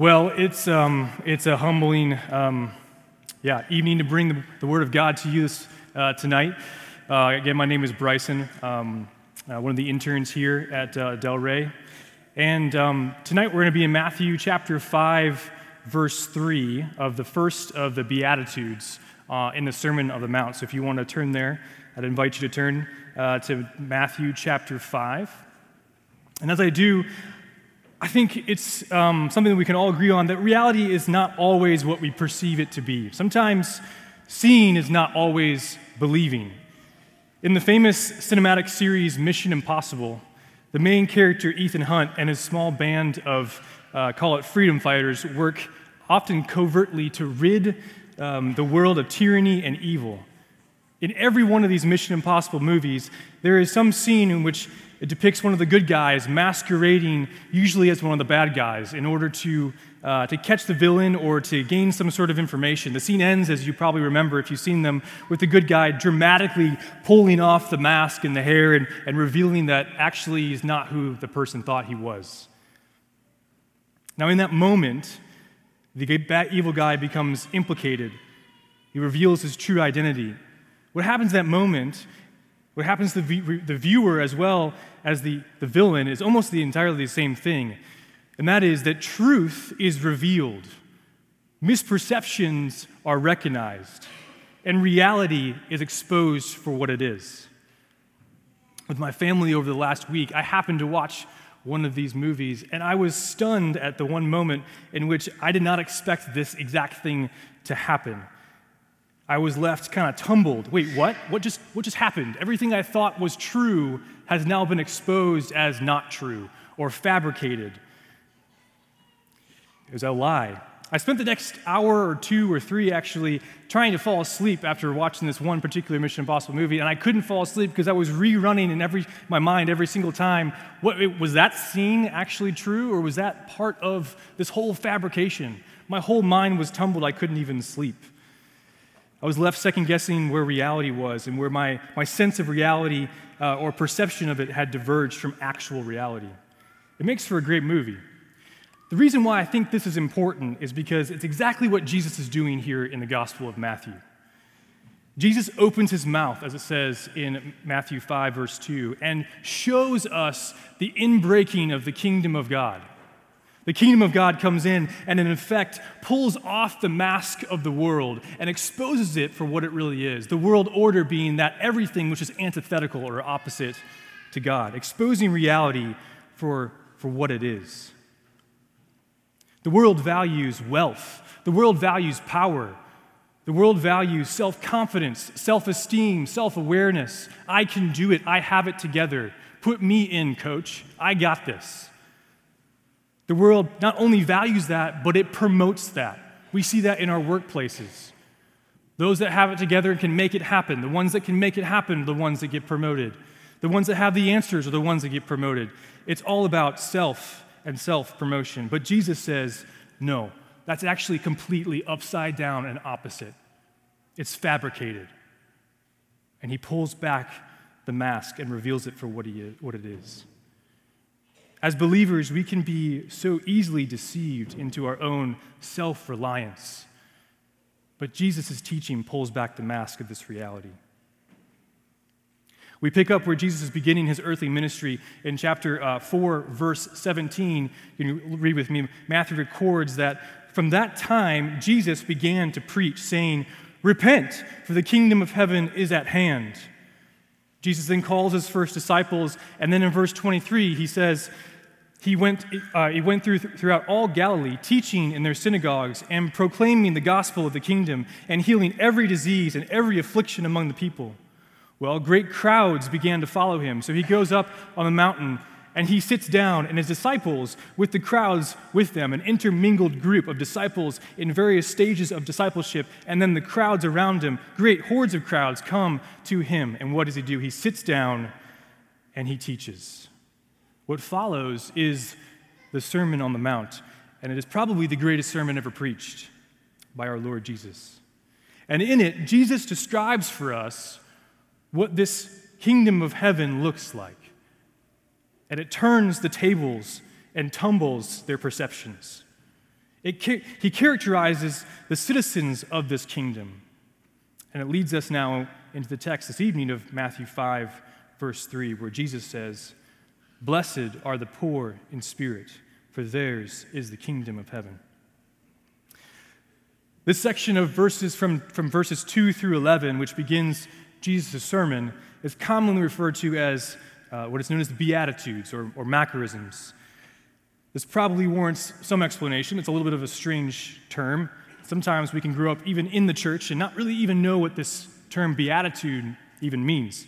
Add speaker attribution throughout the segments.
Speaker 1: Well, it's, um, it's a humbling um, yeah, evening to bring the, the, Word of God to you this, uh, tonight. Uh, again, my name is Bryson, um, uh, one of the interns here at uh, Del Rey. And um, tonight we're going to be in Matthew chapter 5, verse 3 of the first of the Beatitudes uh, in the Sermon of the Mount. So if you want to turn there, I'd invite you to turn uh, to Matthew chapter 5. And as I do, I think it's um, something that we can all agree on that reality is not always what we perceive it to be. Sometimes seeing is not always believing. In the famous cinematic series Mission Impossible, the main character, Ethan Hunt, and his small band of, uh, call it freedom fighters, work often covertly to rid um, the world of tyranny and evil. In every one of these Mission Impossible movies, there is some scene in which it depicts one of the good guys masquerading, usually as one of the bad guys, in order to, uh, to catch the villain or to gain some sort of information. The scene ends, as you probably remember if you've seen them, with the good guy dramatically pulling off the mask and the hair and, and revealing that actually he's not who the person thought he was. Now, in that moment, the bad, evil guy becomes implicated. He reveals his true identity. What happens at that moment what happens to the viewer as well as the, the villain is almost the entirely the same thing, and that is that truth is revealed, misperceptions are recognized, and reality is exposed for what it is. With my family over the last week, I happened to watch one of these movies, and I was stunned at the one moment in which I did not expect this exact thing to happen. I was left kind of tumbled. Wait, what? What just, what just happened? Everything I thought was true has now been exposed as not true or fabricated. It was a lie. I spent the next hour or two or three actually trying to fall asleep after watching this one particular Mission Impossible movie, and I couldn't fall asleep because I was rerunning in every, my mind every single time. What, was that scene actually true, or was that part of this whole fabrication? My whole mind was tumbled. I couldn't even sleep. I was left second guessing where reality was and where my, my sense of reality uh, or perception of it had diverged from actual reality. It makes for a great movie. The reason why I think this is important is because it's exactly what Jesus is doing here in the Gospel of Matthew. Jesus opens his mouth, as it says in Matthew 5, verse 2, and shows us the inbreaking of the kingdom of God. The kingdom of God comes in and, in effect, pulls off the mask of the world and exposes it for what it really is the world order being that everything which is antithetical or opposite to God, exposing reality for, for what it is. The world values wealth, the world values power, the world values self confidence, self esteem, self awareness. I can do it, I have it together. Put me in, coach. I got this. The world not only values that, but it promotes that. We see that in our workplaces. Those that have it together and can make it happen. The ones that can make it happen the ones that get promoted. The ones that have the answers are the ones that get promoted. It's all about self and self promotion. But Jesus says, no, that's actually completely upside down and opposite. It's fabricated. And he pulls back the mask and reveals it for what, he is, what it is. As believers, we can be so easily deceived into our own self reliance. But Jesus' teaching pulls back the mask of this reality. We pick up where Jesus is beginning his earthly ministry in chapter uh, 4, verse 17. You can read with me. Matthew records that from that time, Jesus began to preach, saying, Repent, for the kingdom of heaven is at hand. Jesus then calls his first disciples, and then in verse 23, he says, he went, uh, he went through, throughout all Galilee, teaching in their synagogues and proclaiming the gospel of the kingdom and healing every disease and every affliction among the people. Well, great crowds began to follow him. So he goes up on the mountain and he sits down, and his disciples, with the crowds with them, an intermingled group of disciples in various stages of discipleship, and then the crowds around him, great hordes of crowds come to him. And what does he do? He sits down and he teaches. What follows is the Sermon on the Mount, and it is probably the greatest sermon ever preached by our Lord Jesus. And in it, Jesus describes for us what this kingdom of heaven looks like. And it turns the tables and tumbles their perceptions. It, he characterizes the citizens of this kingdom. And it leads us now into the text this evening of Matthew 5, verse 3, where Jesus says, Blessed are the poor in spirit, for theirs is the kingdom of heaven. This section of verses from, from verses 2 through 11, which begins Jesus' sermon, is commonly referred to as uh, what is known as the Beatitudes or, or Macarisms. This probably warrants some explanation. It's a little bit of a strange term. Sometimes we can grow up even in the church and not really even know what this term beatitude even means.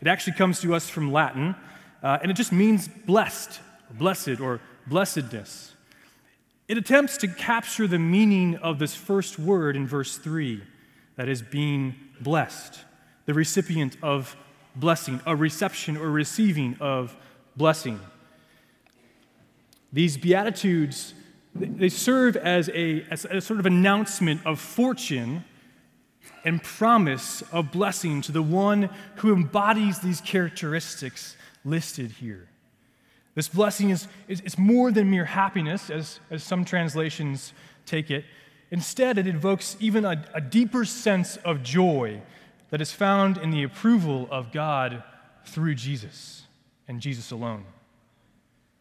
Speaker 1: It actually comes to us from Latin, uh, and it just means blessed, or blessed, or blessedness. It attempts to capture the meaning of this first word in verse 3 that is, being blessed, the recipient of blessing, a reception or receiving of blessing. These Beatitudes, they serve as a, as a sort of announcement of fortune and promise of blessing to the one who embodies these characteristics listed here. This blessing is, is, more than mere happiness, as, as some translations take it. Instead, it invokes even a, a deeper sense of joy that is found in the approval of God through Jesus and Jesus alone.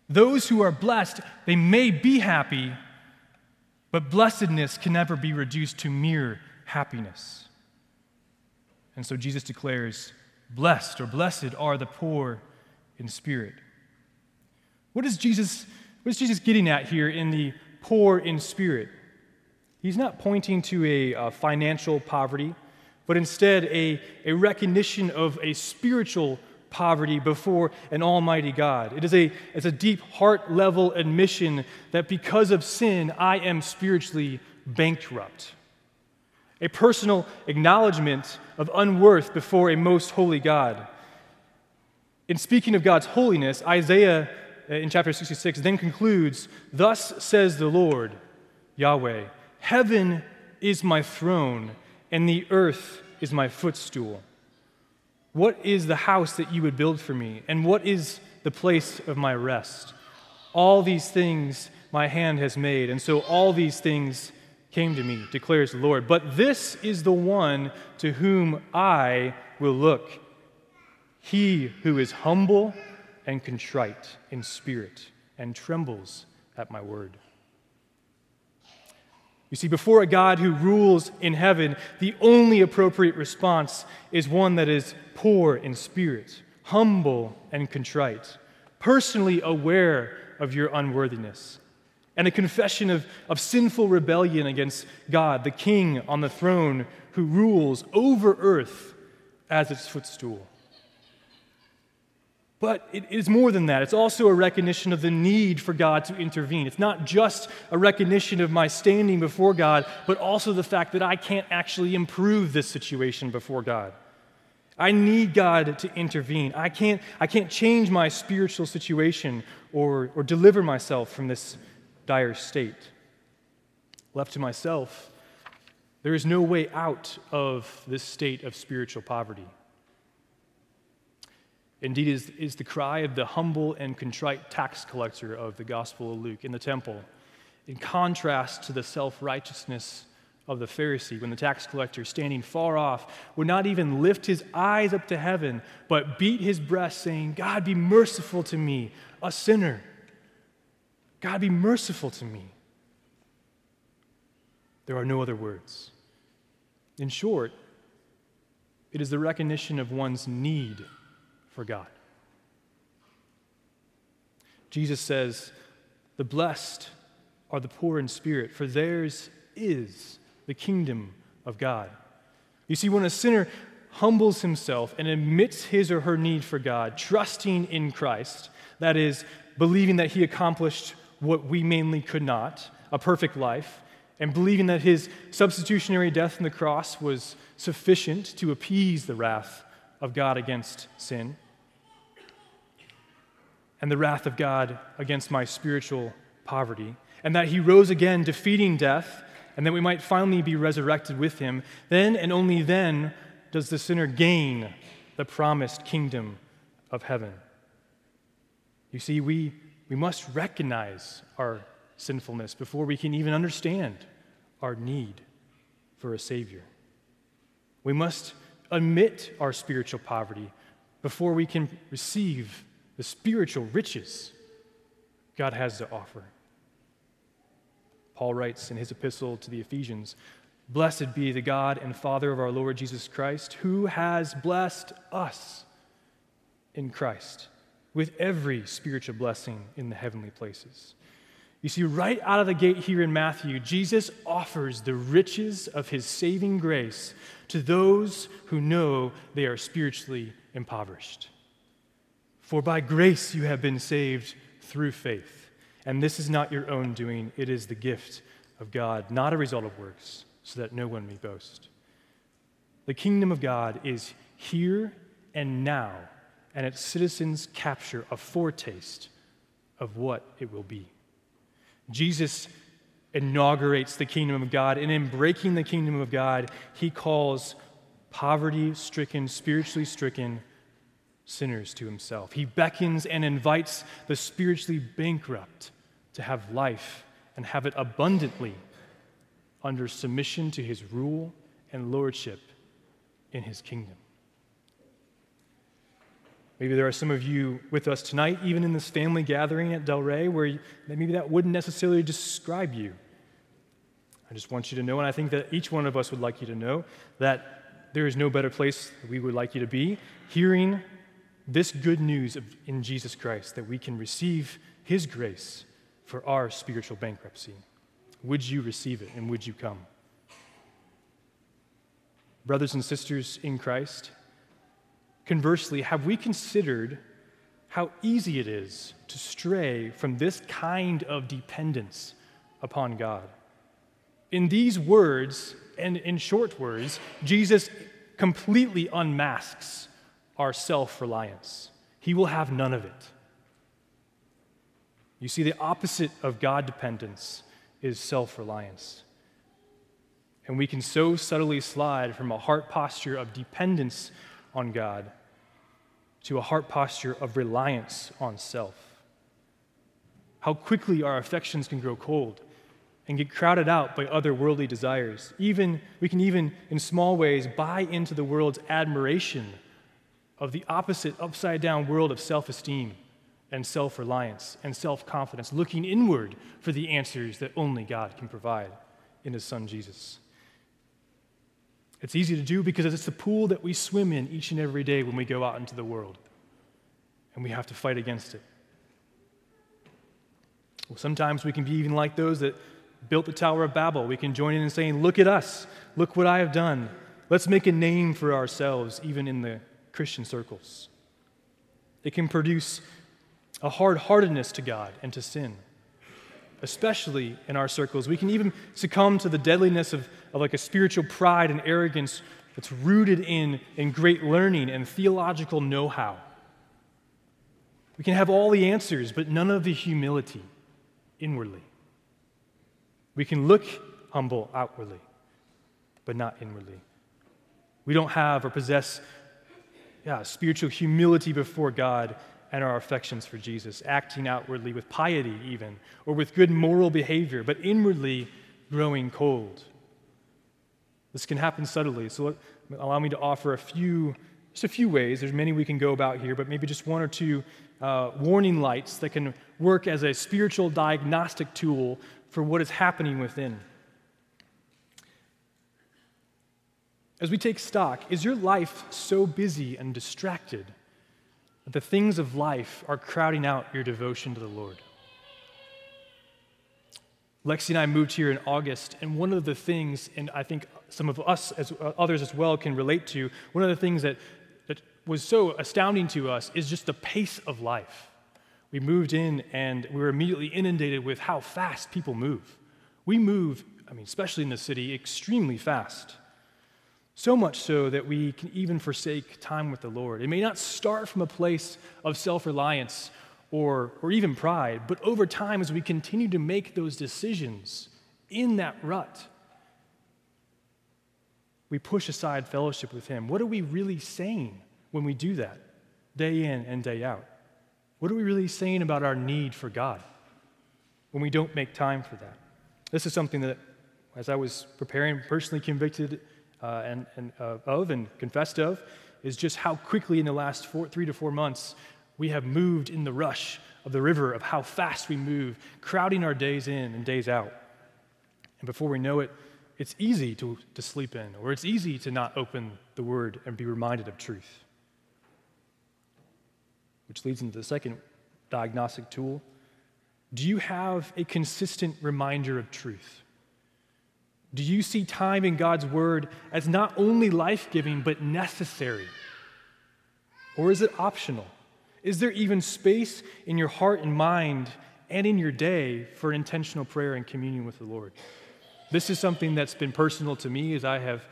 Speaker 1: Those who are blessed, they may be happy, but blessedness can never be reduced to mere happiness. And so Jesus declares, Blessed or blessed are the poor in spirit. What is Jesus, what is Jesus getting at here in the poor in spirit? He's not pointing to a, a financial poverty, but instead a, a recognition of a spiritual poverty before an almighty God. It is a, it's a deep heart level admission that because of sin, I am spiritually bankrupt. A personal acknowledgement of unworth before a most holy God. In speaking of God's holiness, Isaiah uh, in chapter 66 then concludes Thus says the Lord, Yahweh, Heaven is my throne, and the earth is my footstool. What is the house that you would build for me? And what is the place of my rest? All these things my hand has made, and so all these things came to me, declares the Lord. But this is the one to whom I will look he who is humble and contrite in spirit and trembles at my word. You see, before a God who rules in heaven, the only appropriate response is one that is poor in spirit, humble and contrite, personally aware of your unworthiness, and a confession of, of sinful rebellion against God, the King on the throne who rules over earth as its footstool. But it is more than that. It's also a recognition of the need for God to intervene. It's not just a recognition of my standing before God, but also the fact that I can't actually improve this situation before God. I need God to intervene. I can't, I can't change my spiritual situation or, or deliver myself from this dire state. Left to myself, there is no way out of this state of spiritual poverty. Indeed, is, is the cry of the humble and contrite tax collector of the Gospel of Luke in the temple, in contrast to the self righteousness of the Pharisee, when the tax collector, standing far off, would not even lift his eyes up to heaven, but beat his breast, saying, God, be merciful to me, a sinner. God, be merciful to me. There are no other words. In short, it is the recognition of one's need for God. Jesus says, The blessed are the poor in spirit, for theirs is the kingdom of God. You see, when a sinner humbles himself and admits his or her need for God, trusting in Christ, that is, believing that he accomplished what we mainly could not, a perfect life, and believing that his substitutionary death on the cross was sufficient to appease the wrath of God against sin and the wrath of God against my spiritual poverty, and that he rose again, defeating death, and that we might finally be resurrected with him, then and only then does the sinner gain the promised kingdom of heaven. You see, we, we must recognize our sinfulness, before we can even understand our need for a Savior. We must admit our spiritual poverty before we can receive the spiritual riches God has to offer. Paul writes in his epistle to the Ephesians Blessed be the God and Father of our Lord Jesus Christ, who has blessed us in Christ with every spiritual blessing in the heavenly places. You see, right out of the gate here in Matthew, Jesus offers the riches of his saving grace to those who know they are spiritually impoverished. For by grace you have been saved through faith. And this is not your own doing, it is the gift of God, not a result of works, so that no one may boast. The kingdom of God is here and now, and its citizens capture a foretaste of what it will be. Jesus inaugurates the kingdom of God, and in breaking the kingdom of God, he calls poverty stricken, spiritually stricken sinners to himself. He beckons and invites the spiritually bankrupt to have life and have it abundantly under submission to his rule and lordship in his kingdom. Maybe there are some of you with us tonight, even in this family gathering at Delray, where maybe that wouldn't necessarily describe you. I just want you to know, and I think that each one of us would like you to know, that there is no better place we would like you to be, hearing this good news of, in Jesus Christ, that we can receive His grace for our spiritual bankruptcy. Would you receive it and would you come? Brothers and sisters in Christ, conversely, have we considered how easy it is to stray from this kind of dependence upon God? In these words, and in short words, Jesus completely unmasks our self reliance. He will have none of it. You see, the opposite of God dependence is self reliance. And we can so subtly slide from a heart posture of dependence on God to a heart posture of reliance on self. How quickly our affections can grow cold and get crowded out by other worldly desires. Even we can even in small ways buy into the world's admiration of the opposite upside down world of self-esteem and self reliance and self confidence, looking inward for the answers that only God can provide in His Son Jesus. It's easy to do because it's the pool that we swim in each and every day when we go out into the world, and we have to fight against it. Well, sometimes we can be even like those that built the Tower of Babel. We can join in and saying, Look at us, look what I have done. Let's make a name for ourselves, even in the Christian circles. It can produce a hard heartedness to God and to sin, especially in our circles. We can even succumb to the deadliness of, of like a spiritual pride and arrogance that's rooted in, in great learning and theological know how. We can have all the answers, but none of the humility inwardly. We can look humble outwardly, but not inwardly. We don't have or possess yeah, spiritual humility before God and our affections for Jesus, acting outwardly with piety, even, or with good moral behavior, but inwardly growing cold. This can happen subtly. So, allow me to offer a few, just a few ways. There's many we can go about here, but maybe just one or two uh, warning lights that can work as a spiritual diagnostic tool for what is happening within. As we take stock, is your life so busy and distracted that the things of life are crowding out your devotion to the Lord? Lexi and I moved here in August, and one of the things, and I think some of us, as uh, others as well, can relate to, one of the things that, that was so astounding to us is just the pace of life. We moved in, and we were immediately inundated with how fast people move. We move, I mean, especially in the city, extremely fast. So much so that we can even forsake time with the Lord. It may not start from a place of self reliance or, or even pride, but over time, as we continue to make those decisions in that rut, we push aside fellowship with Him. What are we really saying when we do that, day in and day out? What are we really saying about our need for God? when we don't make time for that. This is something that, as I was preparing, personally convicted uh, and, and uh, of and confessed of, is just how quickly in the last four, three to four months we have moved in the rush of the river of how fast we move, crowding our days in and days out. And before we know it, it's easy to, to sleep in, or it's easy to not open the word and be reminded of truth. Which leads into the second diagnostic tool. Do you have a consistent reminder of truth? Do you see time in God's word as not only life giving, but necessary? Or is it optional? Is there even space in your heart and mind and in your day for intentional prayer and communion with the Lord? This is something that's been personal to me as I have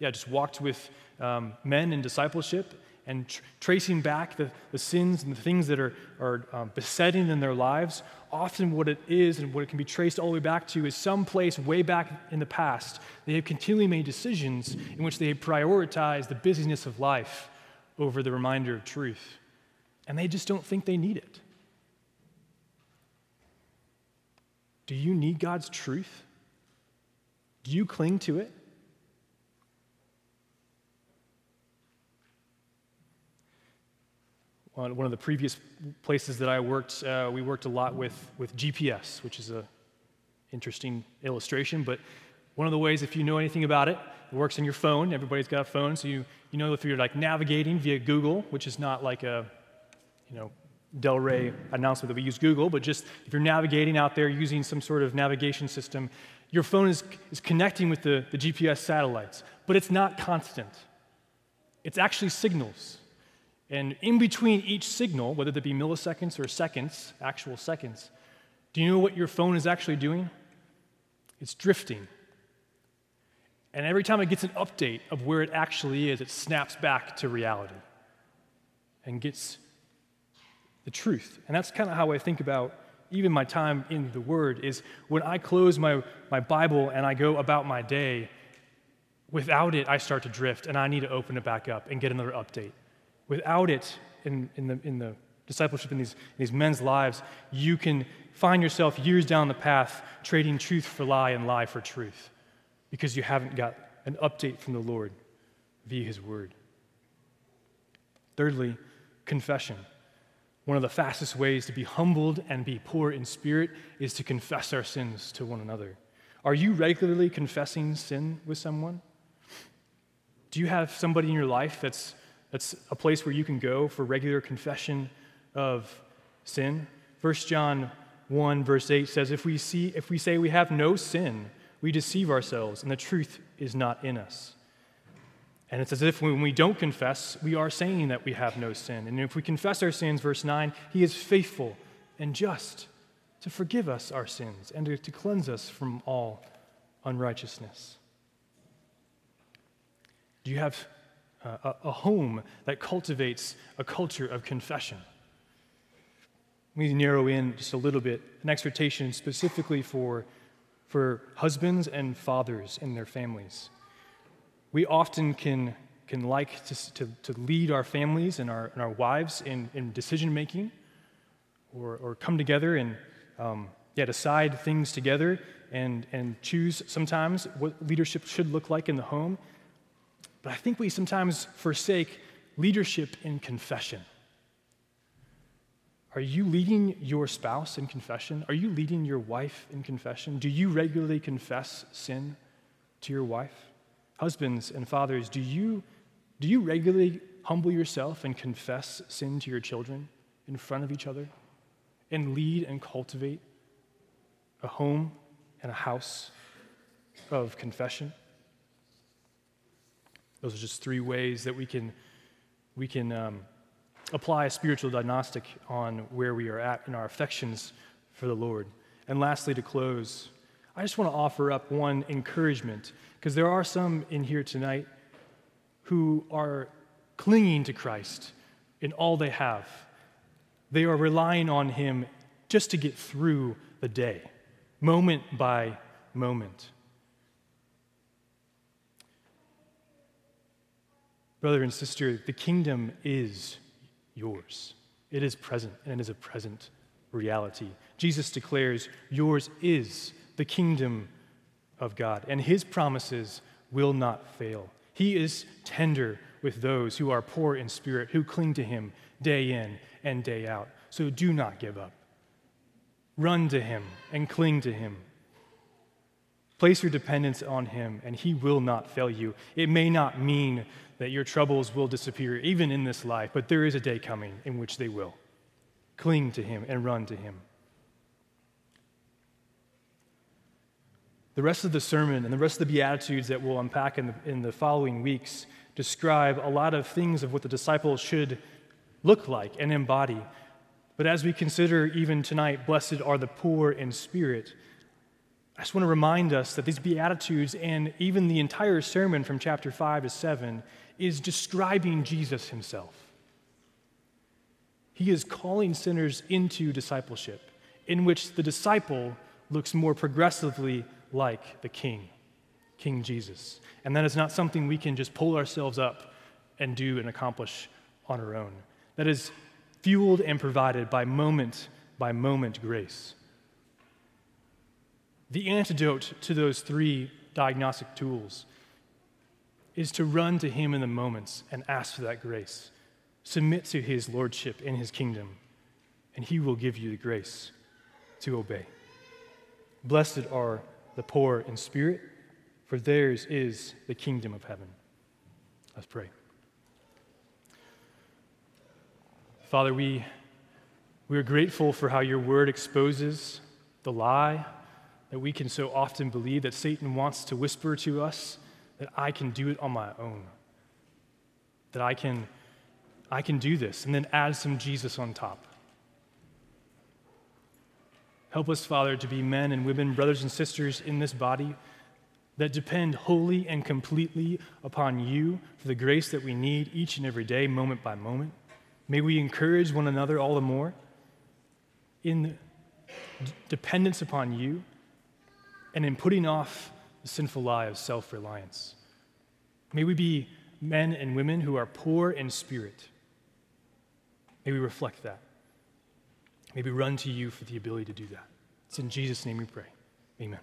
Speaker 1: yeah, just walked with um, men in discipleship and tr- tracing back the, the sins and the things that are, are um, besetting in their lives. Often, what it is and what it can be traced all the way back to is some place way back in the past. They have continually made decisions in which they have prioritized the busyness of life over the reminder of truth and they just don't think they need it. Do you need God's truth? Do you cling to it? One of the previous places that I worked, uh, we worked a lot with, with GPS, which is an interesting illustration. But one of the ways, if you know anything about it, it works on your phone. Everybody's got a phone, so you, you know if you're like navigating via Google, which is not like a you know, Del Rey announcement that we use Google, but just if you're navigating out there using some sort of navigation system, your phone is, is connecting with the, the GPS satellites, but it's not constant. It's actually signals. And in between each signal, whether that be milliseconds or seconds, actual seconds, do you know what your phone is actually doing? It's drifting. And every time it gets an update of where it actually is, it snaps back to reality and gets the truth. And that's kind of how I think about even my time in the Word is when I close my, my Bible and I go about my day, without it, I start to drift and I need to open it back up and get another update. Without it, in, in, the, in the discipleship in these, in these men's lives, you can find yourself years down the path trading truth for lie and lie for truth because you haven't got an update from the Lord via His Word. Thirdly, confession. One of the fastest ways to be humbled and be poor in spirit is to confess our sins to one another. Are you regularly confessing sin with someone? Do you have somebody in your life that's, that's a place where you can go for regular confession of sin? 1 John 1, verse 8 says, if we, see, if we say we have no sin, we deceive ourselves, and the truth is not in us. And it's as if when we don't confess, we are saying that we have no sin. And if we confess our sins, verse 9, he is faithful and just to forgive us our sins and to, to cleanse us from all unrighteousness. Do you have uh, a, home that cultivates a culture of confession? Let me narrow in just a little bit an exhortation specifically for, for husbands and fathers in their families we often can, can like to, to, to lead our families and our, and our wives in, in decision making or, or come together and um, yeah, decide things together and, and choose sometimes what leadership should look like in the home. But I think we sometimes forsake leadership in confession. Are you leading your spouse in confession? Are you leading your wife in confession? Do you regularly confess sin to your wife? Husbands and fathers, do you, do you regularly humble yourself and confess sin to your children in front of each other and lead and cultivate a home and a house of confession? Those are just three ways that we can, we can um, apply a spiritual diagnostic on where we are at in our affections for the Lord. And lastly, to close, I just want to offer up one encouragement because there are some in here tonight who are clinging to Christ in all they have. They are relying on Him just to get through the day, moment by moment. Brother and sister, the kingdom is yours. It is present, and it is a present reality. Jesus declares, Yours is the kingdom of God, and his promises will not fail. He is tender with those who are poor in spirit, who cling to him day in and day out. So do not give up. Run to him and cling to him. Place your dependence on him, and he will not fail you. It may not mean that your troubles will disappear even in this life, but there is a day coming in which they will. Cling to him and run to him. The rest of the sermon and the rest of the Beatitudes that we'll unpack in the, in the following weeks describe a lot of things of what the disciples should look like and embody. But as we consider even tonight, blessed are the poor in spirit, I just want to remind us that these Beatitudes and even the entire sermon from chapter 5 to 7 is describing Jesus himself. He is calling sinners into discipleship, in which the disciple looks more progressively like the King, King Jesus. And that is not something we can just pull ourselves up and do and accomplish on our own. That is fueled and provided by moment by moment grace. The antidote to those three diagnostic tools is to run to Him in the moments and ask for that grace. Submit to His lordship in His kingdom, and He will give you the grace to obey. Blessed are the poor in spirit, for theirs is the kingdom of heaven. Let's pray. Father, we, we are grateful for how your word exposes the lie that we can so often believe that Satan wants to whisper to us that I can do it on my own, that I can, I can do this, and then add some Jesus on top. Help us, Father, to be men and women, brothers and sisters in this body that depend wholly and completely upon you for the grace that we need each and every day, moment by moment. May we encourage one another all the more in dependence upon you and in putting off the sinful lie of self reliance. May we be men and women who are poor in spirit. May we reflect that. May we run to you for the ability to do that. It's in Jesus' name we pray. Amen.